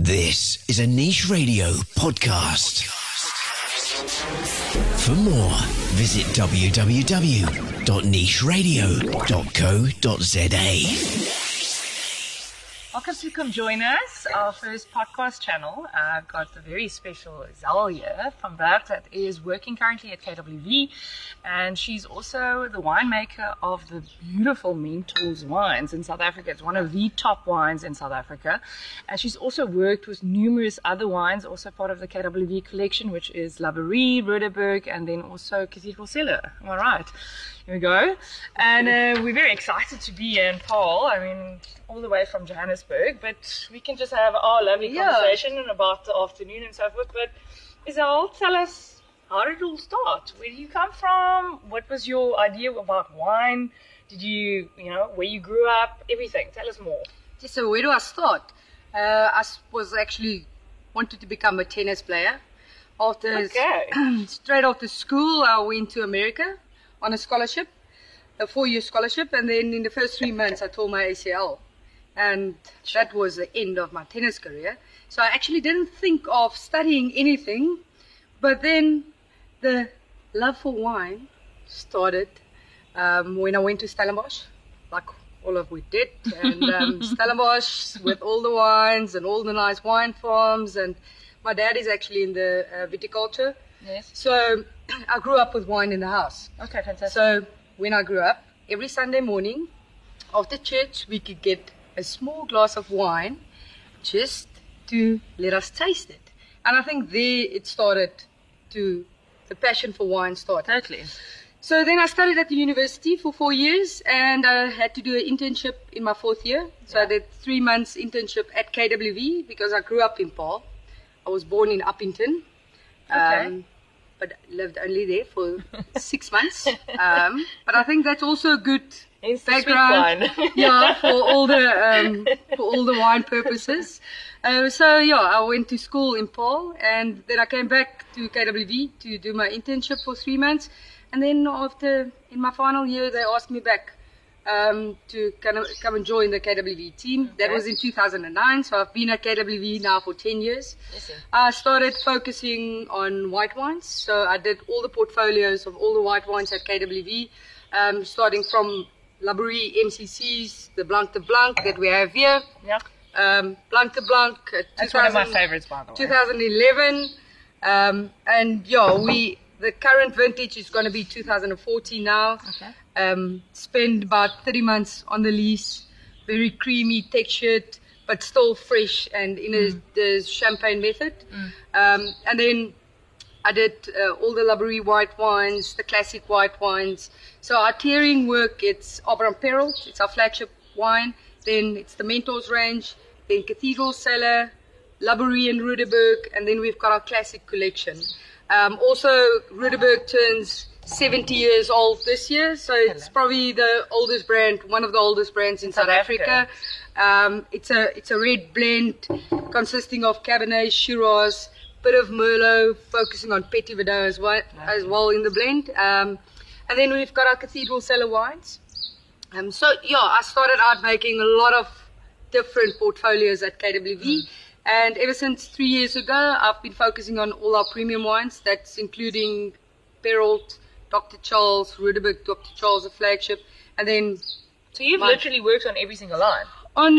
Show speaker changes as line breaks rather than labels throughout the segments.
This is a Niche Radio podcast. For more, visit www.nicheradio.co.za.
Welcome to Come Join Us, our first podcast channel. I've got a very special Zal here from Bert that is working currently at KWV, and she's also the winemaker of the beautiful Mentors wines in South Africa. It's one of the top wines in South Africa, and she's also worked with numerous other wines, also part of the KWV collection, which is Laborie, Roodeberg, and then also Cathedral Cellar. Am I right? Here we go. And uh, we're very excited to be here in Paarl. I mean, all the way from Johannesburg, but we can just have our lovely
Yeah.
conversation about the afternoon and so forth. But Isabel, tell us, how did it all start? Where do you come from? What was your idea about wine? Did you, you know, where you grew up? Everything. Tell us more.
So where do I start? Uh, I was actually wanted to become a tennis player. After
Okay.
straight after school, I went to America on a scholarship, a four-year scholarship, and then in the first three months, I tore my ACL, and that was the end of my tennis career. So I actually didn't think of studying anything, but then the love for wine started um, when I went to Stellenbosch, like all of we did, and um, Stellenbosch with all the wines and all the nice wine farms. And my dad is actually in the uh, viticulture,
Yes.
so I grew up with wine in the house.
Okay, fantastic.
So when I grew up, every Sunday morning after church, we could get a small glass of wine just to let us taste it. And I think there it started to, the passion for wine started.
totally.
So then I studied at the university for four years and I had to do an internship in my fourth year. So I did three months internship at KWV because I grew up in Paarl. I was born in Upington.
Okay.
Um, but lived only there for six months. Um, but I think that's also a good
It's
background. yeah, for all the um, for all the wine purposes. Uh, so yeah, I went to school in Paarl, and then I came back to KWV to do my internship for three months, and then after in my final year, they asked me back um, to kind of come and join the KWV team. That was in 2009, so I've been at KWV now for 10 years.
Listen.
I started focusing on white wines, so I did all the portfolios of all the white wines at KWV, um, starting from Laborie MCCs, the Blanc de Blanc that we have here,
Yeah.
um, Blanc de Blanc, uh,
That's one of my favorites, by the way.
2011, um, and yeah, we the current vintage is going to be 2014 now.
Okay.
Um, spend about 30 months on the lees, very creamy textured, but still fresh and in a, the champagne method. Um, and then I did uh, all the Laborie white wines, the classic white wines. So our tiering work, it's Abraham Perold, it's our flagship wine. Then it's the Mentors range, then Cathedral Cellar, Laborie and Roodeberg, and then we've got our classic collection. Um, also, Roodeberg turns 70 years old this year, so it's probably the oldest brand, one of the oldest brands in South,
South
Africa. Um, it's a it's a red blend consisting of Cabernet, Shiraz, bit of Merlot, focusing on Petit Verdot as well as well in the blend. Um, and then we've got our Cathedral Cellar wines. Um, so yeah, I started out making a lot of different portfolios at KWV. And ever since three years ago, I've been focusing on all our premium wines. That's including Perold, Dr. Charles, Roodeberg, Dr. Charles, a flagship. And then
So you've
My-
literally worked on every single line.
on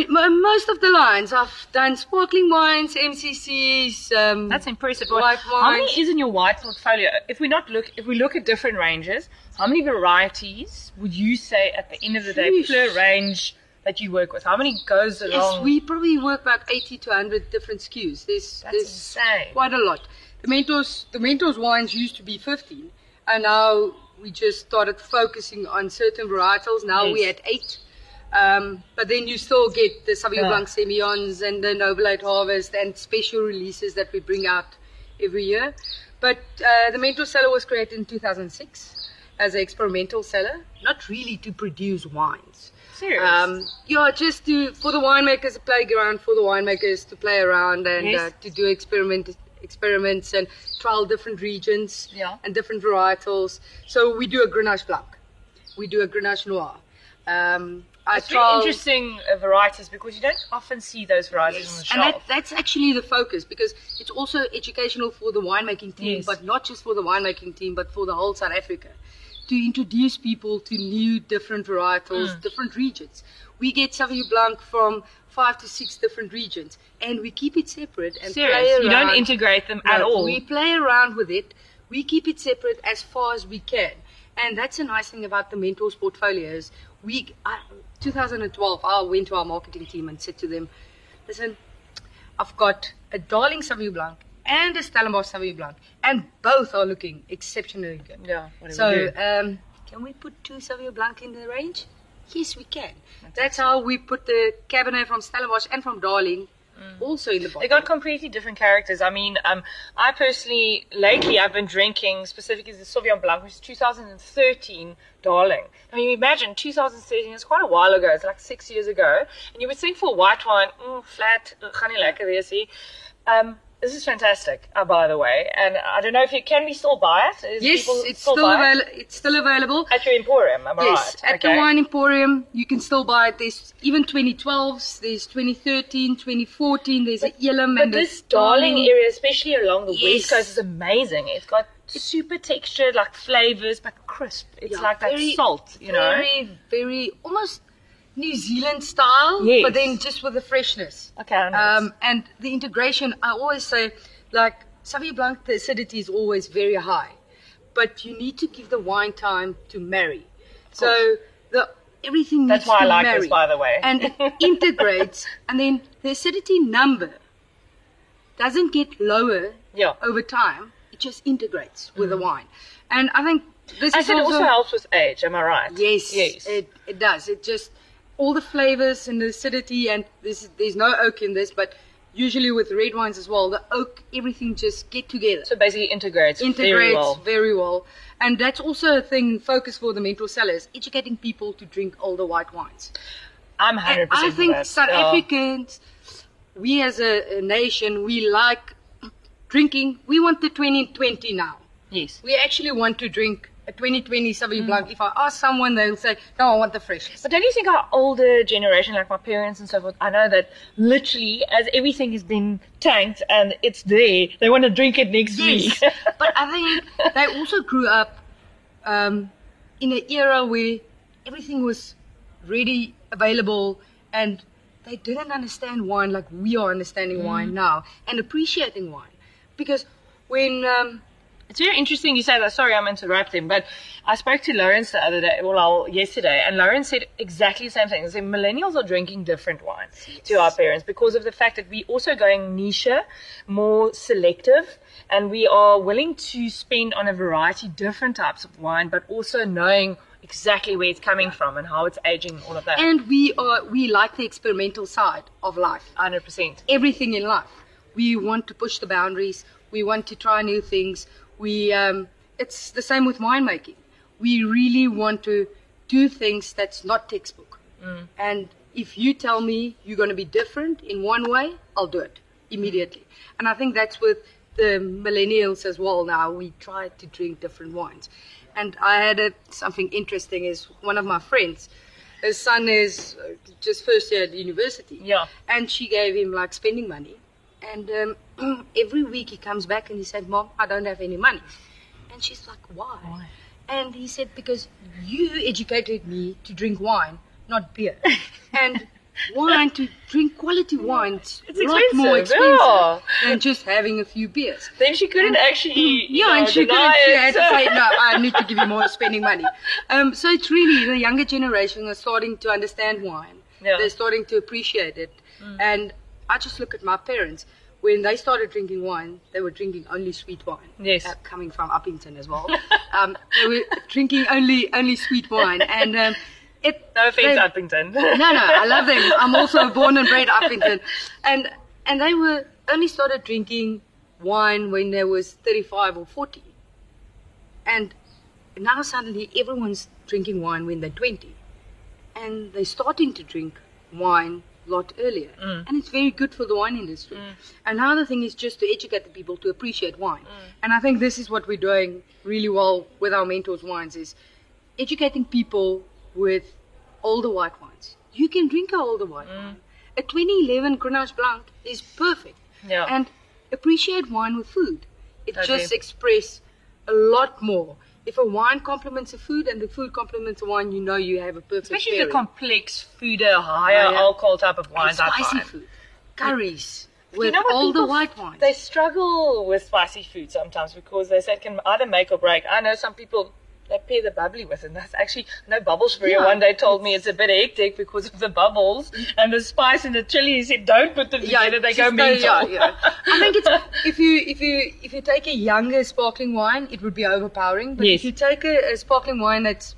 most of the lines, I've done sparkling wines, MCCs. Um,
That's impressive.
White
How many
wines.
is in your white portfolio? If we not look, if we look at different ranges, how many varieties would you say at the end of the day
Sheesh.
per range that you work with? How many goes along?
Yes, we probably work about 80 to 100 different SKUs. There's,
That's
there's
insane.
quite a lot. The Mentors, the Mentors wines used to be 15, and now we just started focusing on certain varietals. Now
Yes.
we're at eight. Um, but then you still get the Sauvignon. Blanc Semillons and the Noble Harvest and special releases that we bring out every year. But uh, the Mentors cellar was created in 2006 as an experimental cellar, not really to produce wines.
Serious?
Um, yeah, just to for the winemakers a playground for the winemakers to play around and
Yes.
uh, to do experiment experiments and trial different regions
Yeah.
and different varietals. So we do a Grenache Blanc, we do a Grenache Noir, um, I
It's very
trial-
interesting uh, varieties because you don't often see those varieties on the
and that, that's actually the focus because it's also educational for the winemaking team,
Yes.
but not just for the winemaking team, but for the whole South Africa. To introduce people to new, different varietals,
Mm.
different regions. We get Sauvignon Blanc from five to six different regions, and we keep it separate and play
Serious. You don't integrate them at
No,
all.
We play around with it. We keep it separate as far as we can. And that's a nice thing about the mentors portfolios. We, I, 2012, I went to our marketing team and said to them, listen, I've got a Darling Sauvignon Blanc and a Stellenbosch Sauvignon Blanc, and both are looking exceptionally good.
yeah.
So, um, can we put two Sauvignon Blanc in the range? Yes, we can. That's how we put the Cabernet from Stellenbosch and from Darling also in the bottle.
They got completely different characters. I mean, um, I personally, lately, I've been drinking specifically the Sauvignon Blanc, which is 2013 Darling. I mean, imagine 2013 is quite a while ago. It's like six years ago. And you would think for white wine, mm, flat, gaan lekker nie. Um, this is fantastic, uh, by the way. And I don't know if you can we still buy it? Is
Yes, it's still,
buy it?
it's still available.
at your emporium. Am I
Yes,
right?
at the Wine Emporium, you can still buy it. There's even 2012s, there's 2013, 2014, there's a Elim
But
and
this
a
darling area, especially along the
Yes.
west coast, is amazing. It's got super textured, like flavors, but crisp. It's
Yeah,
like that
very-
salt, you know.
Very, very, almost New Zealand style,
Yes.
but then just with the freshness.
Okay, I know
Um, and the integration, I always say, like, Sauvignon Blanc, the acidity is always very high. But you need to give the wine time to marry. So the everything
That's
needs
why I like
marry.
this, by the way.
And it integrates, and then the acidity number doesn't get lower
Yeah.
over time. It just integrates with the wine. And I think this
I
is
said it
also,
also helps with age. Am I right?
Yes,
Yes.
It, it does. It just all the flavors and the acidity, and there's there's no oak in this, but usually with red wines as well, the oak everything just get together,
so basically integrates,
integrates
very well.
very well. and that's also a thing focus for the mentor cellars, educating people to drink older white wines.
I'm 100%
I think
that.
South
Yeah.
Africans, we as a, a nation, we like drinking. We want the 2020 now.
Yes.
We actually want to drink 2020 Sauvignon
Mm.
Blanc. If I ask someone, they'll say, "No, I want the freshest."
But don't you think our older generation, like my parents and so forth, I know that literally, as everything has been tanked and it's there, they want to drink it next
Yes,
week.
but I think they also grew up um, in an era where everything was ready, available, and they didn't understand wine like we are understanding wine now and appreciating wine. Because when um,
It's very interesting you say that. Sorry, I'm interrupting, but I spoke to Lawrence the other day, well, yesterday, and Lawrence said exactly the same thing. He said millennials are drinking different wines to our parents because of the fact that we also going niche, more selective, and we are willing to spend on a variety different types of wine, but also knowing exactly where it's coming from and how it's aging, all of that.
and we are we like the experimental side of life.
100%.
everything in life. We want to push the boundaries. We want to try new things. We um, it's the same with winemaking. We really want to do things that's not textbook. And if you tell me you're going to be different in one way, I'll do it immediately. And I think that's with the millennials as well. Now we try to drink different wines. And I had a, something interesting. Is one of my friends, his son is uh, just first year at university
Yeah.
and she gave him like spending money. And um, every week he comes back and he said, Mom, I don't have any money. And she's like, Why?
Why?
And he said, Because you educated me to drink wine, not beer. and wine, to drink quality wine
It's
a lot more
expensive, yeah.
than just having a few beers.
Then she couldn't actually, you
Yeah,
know,
and she couldn't. She had to say, "No, I need to give you more spending money." Um, so it's really the younger generation are starting to understand wine.
Yeah.
They're starting to appreciate it, and I just look at my parents. When they started drinking wine, they were drinking only sweet wine.
Yes.
Uh, coming from Upington as well, um, they were drinking only only sweet wine, and um, it.
No offense,
they-
Upington.
no, no, I love them. I'm also born and bred Upington, and and they were only started drinking wine when they was 35 or 40, and now suddenly everyone's drinking wine when they're 20, and they're starting to drink wine lot earlier, mm. and it's very good for the wine industry. Mm. And now the thing is just to educate the people to appreciate wine, mm. and I think this is what we're doing really well with our mentors wines is educating people with older white wines. you can drink a older white wine. A 2011 Grenache Blanc is perfect.
Yeah.
And appreciate wine with food. It
Totally.
just express a lot more. If a wine complements a food and the food complements a wine, you know you have a perfect
Especially the
pairing.
complex, foeder, higher oh,
Higher.
alcohol type of
And
wines. I
spicy food, curries
You
with
know what
all the
people-
white wines.
They struggle with spicy food sometimes because they say it can either make or break. I know some people they pair the bubbly with it. And that's actually no bubbles for you.
Yeah,
One day told me it's a bit hectic because of the bubbles and the spice and the chili. He said don't put them together; they go mental.
yeah, yeah. I think it's if you if you if you take a younger sparkling wine, it would be overpowering. But
Yes.
if you take a, a sparkling wine that's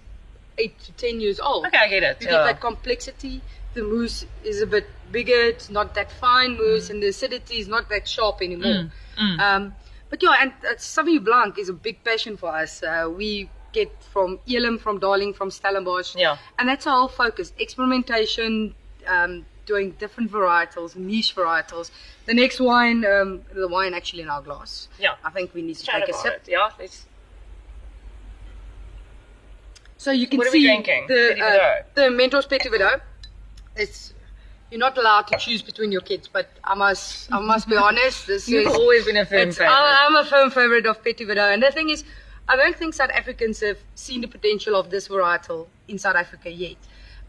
eight to ten years old,
Okay, I get it.
you
yeah.
get that complexity. The mousse is a bit bigger. It's not that fine mousse, and the acidity is not that sharp anymore.
Mm,
Um, but yeah, and uh, Sauvignon Blanc is a big passion for us. Uh, we get from Elim, from Darling, from Stellenbosch.
Yeah.
And that's our whole focus. Experimentation, um, doing different varietals, niche varietals. The next wine, um, the wine actually in our glass.
Yeah.
I think we need to
Chat
take a sip.
it. Yeah, let's
So you can
What are we
see the uh, the Mentors Petit Verdot. It's you're not allowed to choose between your kids, but I must I must be honest. This
You've
is
always been a firm favorite.
I'm I'm a firm favorite of Petit Verdot, and the thing is, I don't think South Africans have seen the potential of this varietal in South Africa yet.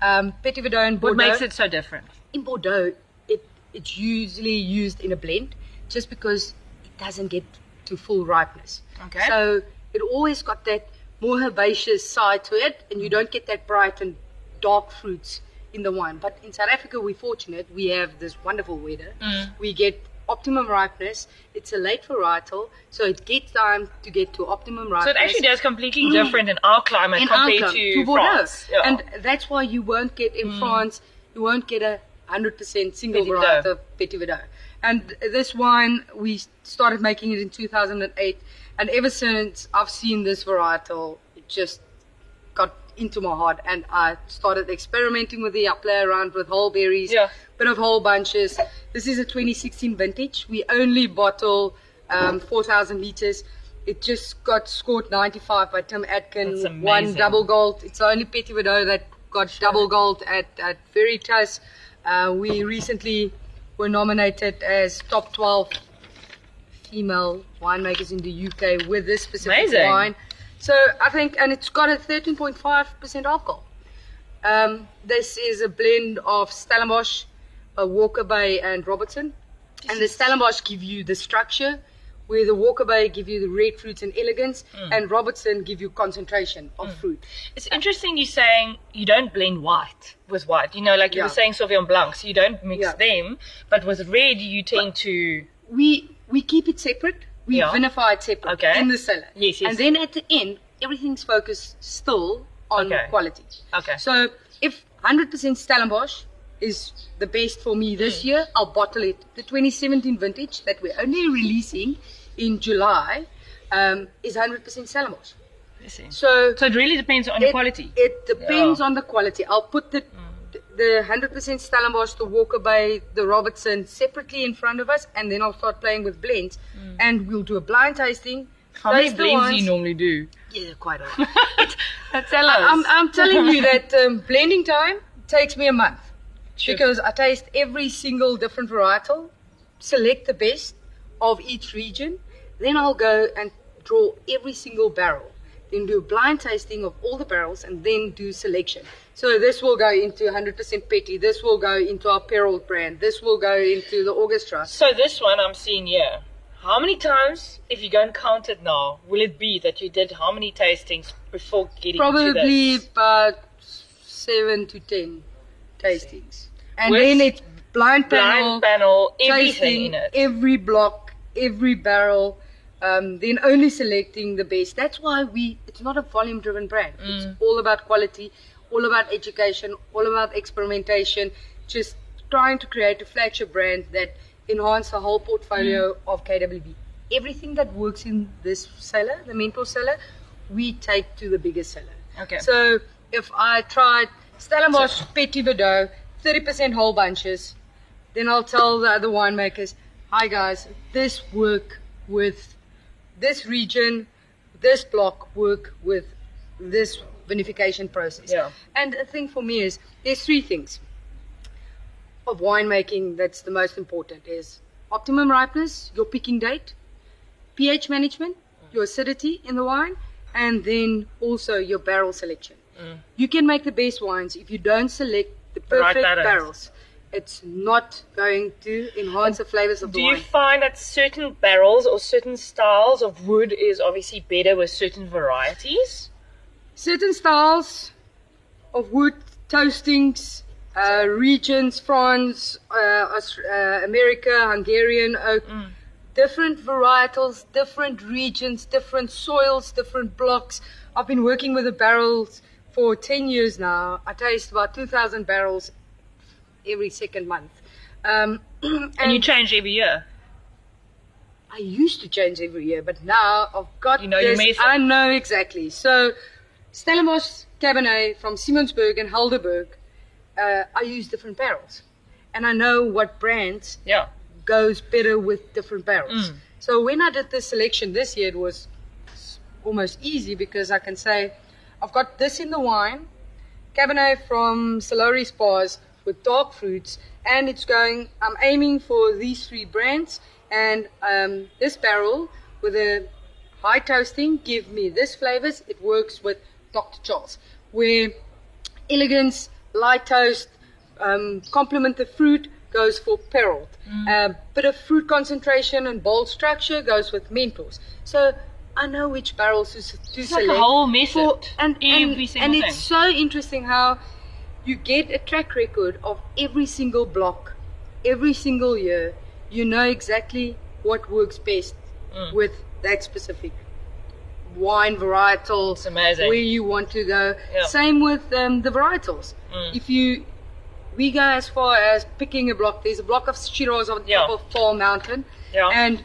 Um, Petit Verdot and
what makes it so different?
in Bordeaux, it it's usually used in a blend just because it doesn't get to full ripeness.
Okay.
So it always got that more herbaceous side to it, and you don't get that bright and dark fruits in the wine. But in South Africa, we're fortunate. We have this wonderful weather.
Mm.
We get optimum ripeness. It's a late varietal, so it gets time to get to optimum ripeness
So it actually does completely mm. different in our climate
in our
compared
club,
to,
Bordeaux.
France. Yeah.
And that's why you won't get in mm. France, you won't get a 100% single
Petit
varietal. Petit Verdot. And this wine, we started making it in 2008. And ever since I've seen this varietal, it just got into my heart. And I started experimenting with it. I play around with whole berries,
Yeah.
bit of whole bunches. This is a 2016 vintage. We only bottle um, 4,000 liters. It just got scored 95 by Tim Atkin. One double gold. It's the only Petit Verdot that got double gold at, at Veritas. Uh, we recently were nominated as top 12 female winemakers in the UK with this specific
Amazing.
wine. So I think, and it's got a 13.5% alcohol. Um, this is a blend of Stellenbosch, uh, Walker Bay, and Robertson. And the Stellenbosch give you the structure, where the Walker Bay give you the red fruits and elegance,
Mm.
and Robertson give you concentration of fruit.
It's interesting you're saying you don't blend white with white. You know, like you
Yeah.
were saying Sauvignon Blancs, you don't mix
Yeah.
them, but with red you tend to.
We we keep it separate. We
Yeah.
vinify it separate
Okay.
in the cellar.
Yes, yes.
And then at the end, everything's focused still on
Okay.
quality.
Okay.
So if 100% Stellenbosch is the best for me
Hmm.
this year, I'll bottle it. The 2017 vintage that we're only releasing in July um, is 100% Stellenbosch. So
So it really depends on
it,
quality.
It depends
Yeah.
on the quality. I'll put the the 100% Stellenbosch, the Walker Bay, the Robertson separately in front of us, and then I'll start playing with blends, and we'll do a blind tasting.
Mm. How many blends do you normally do?
Yeah, quite a lot.
Tell us.
I'm, I'm telling you that um, blending time takes me a month because I taste every single different varietal, select the best of each region, then I'll go and draw every single barrel, then do a blind tasting of all the barrels, and then do selection. So this will go into 100% petty, this will go into our Perold brand, this will go into the Orchestra.
So this one I'm seeing here. How many times, if you go and count it now, will it be that you did how many tastings before getting to
Probably about seven to ten tastings. And
With
then it's blind panel.
Blind panel, everything
tasting
in it.
every block, every barrel, um, then only selecting the best. That's why we. It's not a volume-driven brand.
Mm.
It's all about quality, all about education, all about experimentation. Just trying to create a flagship brand that enhance the whole portfolio
Mm.
of KWV. Everything that works in this cellar, the mentor cellar, we take to the biggest cellar.
Okay.
So if I tried Stellenbosch Petit Verdot, 30% whole bunches, then I'll tell the other winemakers, hi guys, this work with this region, this block work with this vinification process.
Yeah.
And the thing for me is, there's three things. of winemaking that's the most important is optimum ripeness, your picking date, pH management, your acidity in the wine, and then also your barrel selection. You can make the best wines if you don't select the
Mm. right
perfect
balance.
barrels. It's not going to enhance the flavors of
Do
the wine.
Do you find that certain barrels or certain styles of wood is obviously better with certain varieties?
certain styles of wood toastings, uh, regions, France, uh, uh, America, Hungarian oak, different varietals, different regions, different soils, different blocks. I've been working with the barrels for 10 years now. I taste about 2,000 barrels every second month. Um, and,
And you change every year.
I used to change every year, but now I've got
You know
this. I know exactly. So, Stellenbosch Cabernet from Simonsberg and Helderberg, uh, I use different barrels, and I know what brands
Yeah.
goes better with different barrels.
Mm.
So when I did the selection this year, it was almost easy because I can say, I've got this in the wine, Cabernet from Solari Spas with dark fruits, and it's going. I'm aiming for these three brands, and um, this barrel with a high toasting give me this flavors. It works with Dr. Charles, where elegance, light toast, um, complement the fruit goes for Perold. A bit of fruit concentration and bold structure goes with Mentors. So I know which barrels to,
It's like
select.
a whole method.
for- and
every
and,
single
and it's so interesting how you get a track record of every single block, every single year. You know exactly what works best
Mm.
with that specific wine varietal.
It's amazing.
Where you want to go.
Yeah.
Same with um, the varietals.
Mm.
If you, we go as far as picking a block. There's a block of Shiraz on
Yeah.
top of Paarl Mountain,
Yeah.
and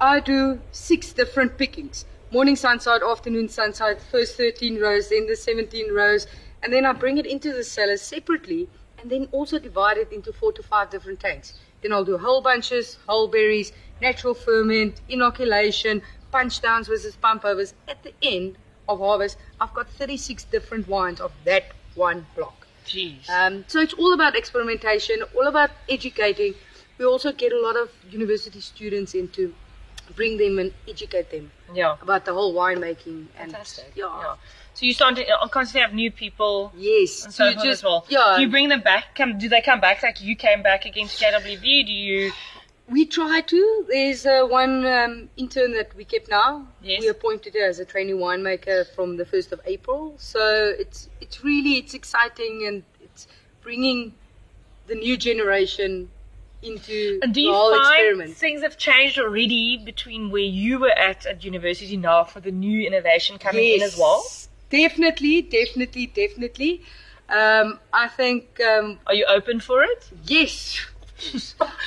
I do six different pickings: morning sunside, afternoon sunside, first 13 rows, then the 17 rows, and then I bring it into the cellar separately, and then also divide it into four to five different tanks. Then I'll do whole bunches, whole berries, natural ferment, inoculation, punch downs versus pump overs. At the end of harvest, I've got 36 different wines of that one block.
Jeez.
Um, so it's all about experimentation, all about educating. We also get a lot of university students in to bring them and educate them
yeah.
about the whole winemaking. And
Fantastic.
Yeah.
So you start to uh, constantly have new people
Yes.
and so forth as well.
Yeah.
Do you bring them back? Come? Do they come back? Like you came back again to KWV? Do you?
we try to. There's uh, one um, intern that we kept now.
Yes.
We appointed her as a trainee winemaker from the 1st of April. So it's it's really it's exciting and it's bringing the new generation into
And do you find
experiment.
things have changed already between where you were at at university now for the new innovation coming in as well?
Definitely, definitely, definitely. Um, I think um,
Are you open for it?
yes.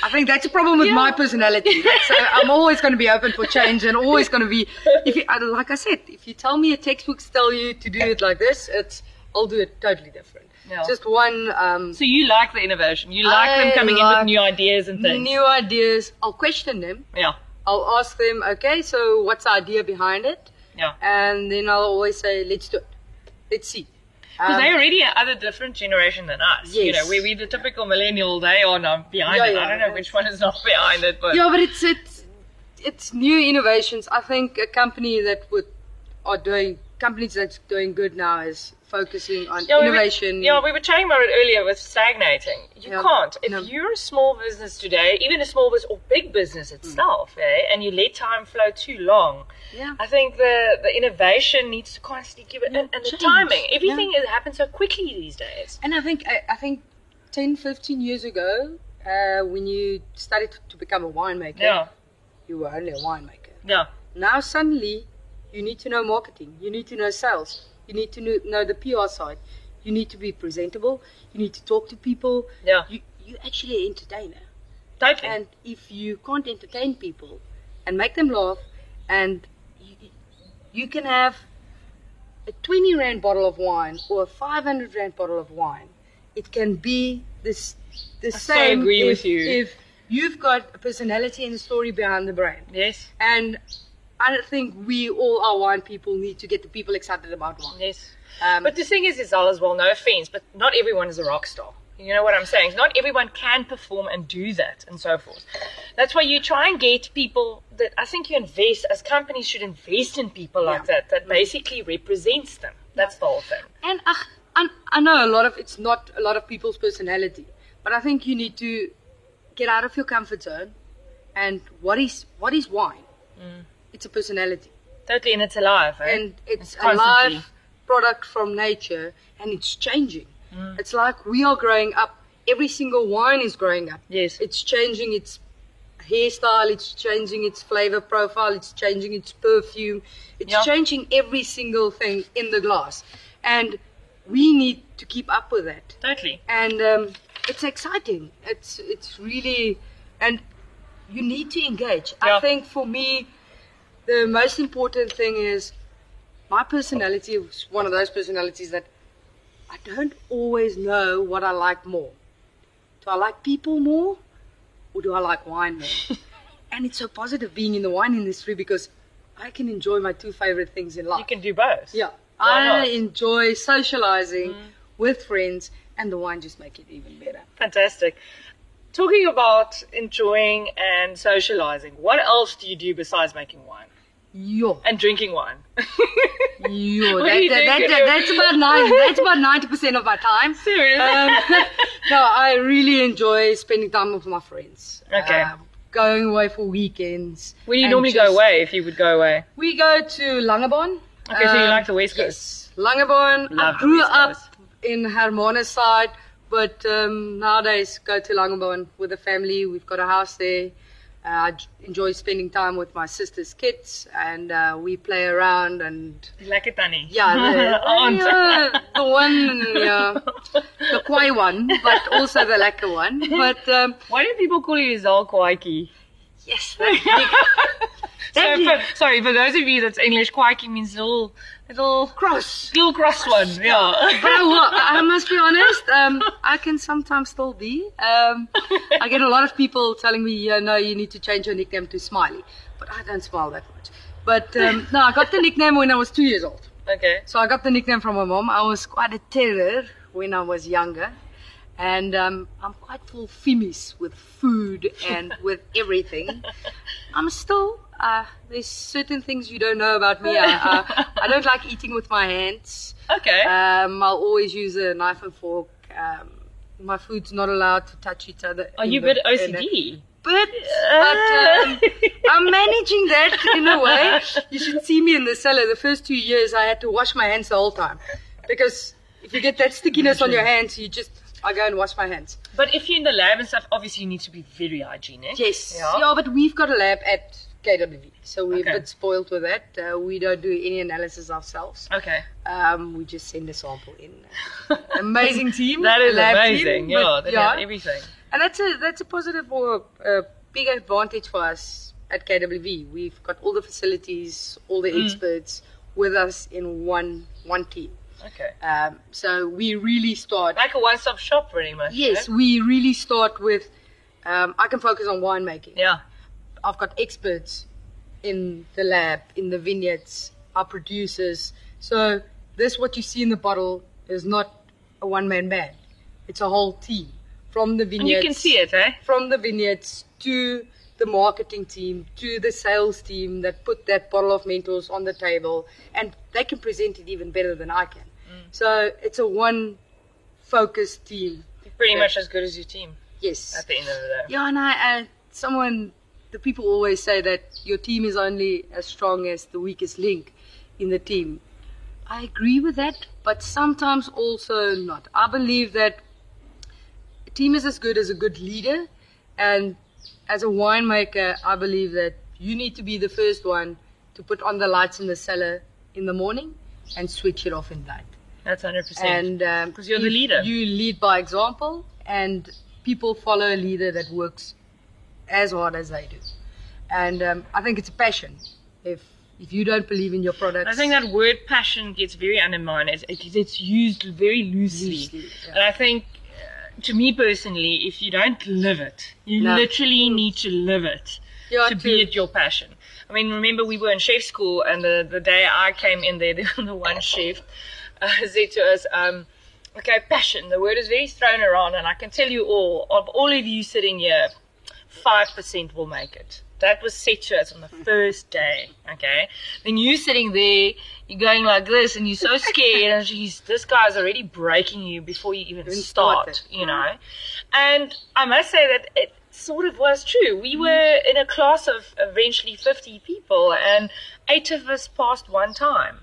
I think that's a problem with
Yeah.
my personality. That's, uh, I'm always going to be open for change and always going to be. If you, like I said, if you tell me a textbook tell you to do it like this, it's I'll do it totally different.
Yeah.
Just one um,
So you like the innovation? You like them
I
coming in with new ideas and things?
new ideas. I'll question them.
yeah,
I'll ask them, okay, so what's the idea behind it?
yeah.
And then I'll always say, let's do it. Let's see.
Because
Um,
they're a different generation than us.
Yes.
You know, we we the typical millennial. They are now behind
Yeah,
it.
yeah.
I don't know which one is not behind it, but
Yeah, but it's it's it's new innovations. I think a company that would are doing companies that's doing good now is focusing on
Yeah, we were-
innovation.
yeah, we were chatting about it earlier with stagnating. You
Yeah.
can't. If
No.
you're a small business today, even a small business or big business itself, eh, and you let time flow too long,
yeah.
I think the, the innovation needs to constantly give it, and, and the timing. Everything is, happens so quickly these days.
And I think I, I think 10, 15 years ago, uh, when you started to become a winemaker,
Yeah,
you were only a winemaker.
yeah,
Now suddenly, you need to know marketing. You need to know sales. You need to know, the PR side. You need to be presentable. You need to talk to people.
yeah.
You you actually an entertainer.
Totally.
And if you can't entertain people and make them laugh, and you, you can have a 20 rand bottle of wine or a 500 rand bottle of wine, it can be this the
so
same.
agree
if,
with you.
If you've got a personality and a story behind the brand,
yes,
and I don't think we all our wine people need to get the people excited about wine.
yes.
Um,
But the thing is, Isal, as well, no offense, but not everyone is a rock star. You know what I'm saying? Not everyone can perform and do that and so forth. That's why you try and get people that I think you invest as companies should invest in people like
Yeah.
that that basically represents them. That's the whole thing.
And ugh, I, I know a lot of it's not a lot of people's personality, but I think you need to get out of your comfort zone. And what is what is wine?
Mm.
It's a personality,
Totally, and it's alive. Eh?
and it's,
It's
a live product from nature, and it's changing.
Mm.
It's like we are growing up. Every single wine is growing up.
Yes.
It's changing its hairstyle, it's changing its flavor profile, it's changing its perfume, it's
Yeah.
changing every single thing in the glass. And we need to keep up with that.
Totally.
And um, it's exciting. It's it's really and you need to engage.
Yeah.
I think for me the most important thing is my personality is one of those personalities that I don't always know what I like more. Do I like people more or do I like wine more? and it's so positive being in the wine industry because I can enjoy my two favorite things in life.
You can do both.
yeah.
Why
I
not?
enjoy socializing mm. with friends and the wine just make it even better.
Fantastic. Talking about enjoying and socializing, what else do you do besides making wine
Yo.
and drinking wine?
Yo,
What
that, that, that, that's about nine. That's about ninety percent of my time.
Seriously?
Um, no, I really enjoy spending time with my friends.
Okay.
Um, going away for weekends.
Where do you normally
just-
go away if you would go away?
We go to Langebaan.
Okay, so you
Um,
like the West Coast?
Yes, Langebaan.
Love
I
the
grew
West
up
Coast.
in Hermanus side, but um, nowadays go to Langebaan with the family. We've got a house there. Uh, I j- enjoy spending time with my sister's kids, and uh, we play around and
Lekker tannie.
yeah, the,
Aunt.
yeah, the one, yeah, the kwai one, but also the lekker one. But um,
Why do people call you Zalkwaiki?
yes, that big
So for, sorry, for those of you that's English, kwaiki means little, little,
cross.
little cross one. Yeah.
But I, I must be honest, um, I can sometimes still be. Um, I get a lot of people telling me, yeah, no, you need to change your nickname to Smiley. But I don't smile that much. But um, no, I got the nickname when I was two years old.
okay.
So I got the nickname from my mom. I was quite a terror when I was younger. And um, I'm quite full fimis with food and with everything. I'm still, uh, there's certain things you don't know about me. I, I, I don't like eating with my hands.
Okay.
Um, I'll always use a knife and fork. Um, my food's not allowed to touch each other.
Are you a bit OCD?
But, but um, I'm managing that in a way. You should see me in the cellar. The first two years, I had to wash my hands the whole time because if you get that stickiness on your hands, you just I go and wash my hands.
But if you're in the lab and stuff, obviously you need to be very hygienic.
Yes,
Yeah.
yeah, but we've got a lab at KWV, so we're
Okay.
a bit spoiled with that. Uh, we don't do any analysis ourselves.
Okay.
Um, we just send a sample in. Amazing team.
That is amazing.
team,
yeah, they
yeah.
everything.
And that's a that's a positive or a big advantage for us at KWV. We've got all the facilities, all the experts with us in one one team.
Okay.
Um, so we really start.
Like a one-stop shop, pretty much.
Yes,
eh?
we really start with. Um, I can focus on winemaking.
Yeah.
I've got experts in the lab, in the vineyards, our producers. So this, what you see in the bottle, is not a one-man band. It's a whole team from the vineyards
And you can see it, eh?
from the vineyards to the marketing team to the sales team that put that bottle of Mentors on the table and they can present it even better than I can. So it's a one focused team.
Pretty much as good as your team
Yes.
at the end of the day.
Yeah, and I, I someone the people always say that your team is only as strong as the weakest link in the team. I agree with that, but sometimes also not. I believe that a team is as good as a good leader, and as a winemaker, I believe that you need to be the first one to put on the lights in the cellar in the morning and switch it off in night.
That's 100%.
And um,
'Cause you're the leader.
You lead by example, and people follow a leader that works as hard as they do. And um, I think it's a passion. If if you don't believe in your product,
I think that word passion gets very undermined. It's, it's, it's used very loosely.
Loosely, yeah.
And I think, uh, to me personally, if you don't live it, you
No.
literally need to live it
Yeah,
to be it your passion. I mean, remember we were in chef school, and the, the day I came in there, the, the one chef uh, said to us, um, okay, passion. The word is very thrown around, and I can tell you all of all of you sitting here, five percent will make it. That was set to us on the first day. Okay, then you sitting there, you're going like this, and you're so scared, and she's this guy's already breaking you before you even start. You know, and I must say that it sort of was true. We were in a class of eventually 50 people, and eight of us passed one time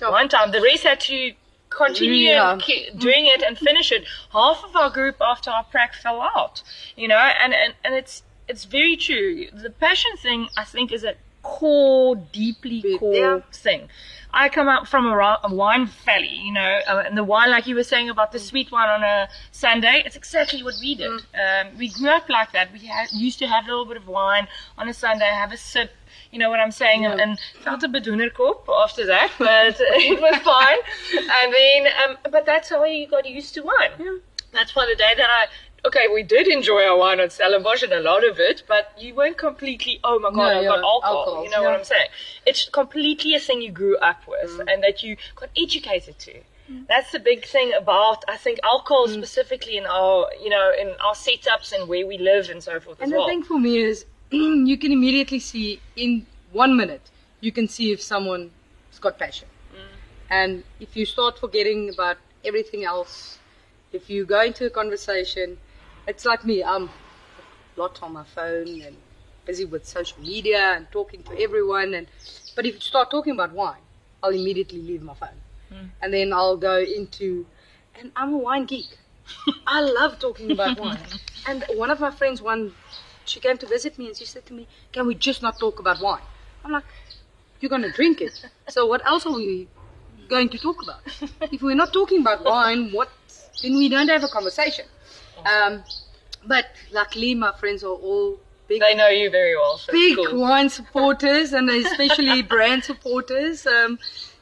one time. The rest had to continue
Yeah.
doing it and finish it. Half of our group after our prac fell out, you know, and, and, and it's it's very true. The passion thing, I think, is a core, deeply
Big,
core
yeah.
thing. I come up from a, a wine valley, you know, uh, and the wine, like you were saying about the sweet wine on a Sunday, it's exactly what we did. Um, we grew up like that. We had, used to have a little bit of wine on a Sunday, have a sip, you know what I'm saying, and, and felt a bit bedoenerkop after that, but it was fine. I mean, um, but that's how you got used to wine. That's why the day that I, okay, we did enjoy our wine on Stellenbosch and a lot of it, but you weren't completely, oh my god,
No,
I've got alcohol.
alcohol,
You know what. I'm saying? It's completely a thing you grew up with mm. and that you got educated to. Mm. That's the big thing about, I think, alcohol mm. specifically in our, you know, in our setups and where we live and so forth
and the
well.
thing for me is, you can immediately see in one minute, you can see if someone's got passion. Mm. And if you start forgetting about everything else, if you go into a conversation, it's like me, I'm a lot on my phone and busy with social media and talking to everyone. And But if you start talking about wine, I'll immediately leave my phone. Mm. And then I'll go into, and I'm a wine geek. I love talking about wine. And one of my friends, one, she came to visit me and she said to me, Can we just not talk about wine? I'm like, You're going to drink it. So what else are we going to talk about? If we're not talking about wine, what? Then we don't have a conversation. Um, but luckily, my friends are all big
They know you very well. So
big
cool.
wine supporters and especially brand supporters um,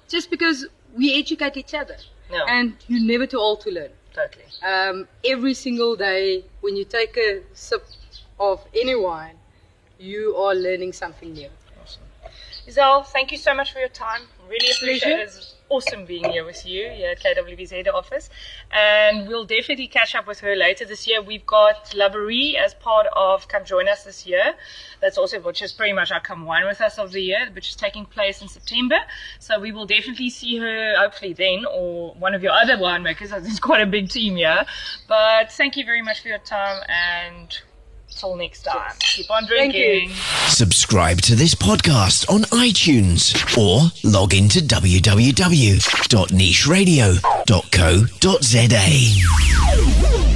just because we educate each other
Yeah.
and you're never too old to learn
Totally.
um, every single day when you take a sip of any wine you are learning something new
Isel, thank you so much for your time. Really appreciate
Pleasure.
it. It's awesome being here with you here at KWV's office. And we'll definitely catch up with her later this year. We've got Laborie as part of Come Join Us this year. That's also, which is pretty much our Come Wine With Us of the year, which is taking place in September. So we will definitely see her hopefully then or one of your other winemakers. It's quite a big team here. But thank you very much for your time and till next time. Keep on
Thank you.
drinking.
Subscribe to this podcast on iTunes or log into www.nicheradio.co.za.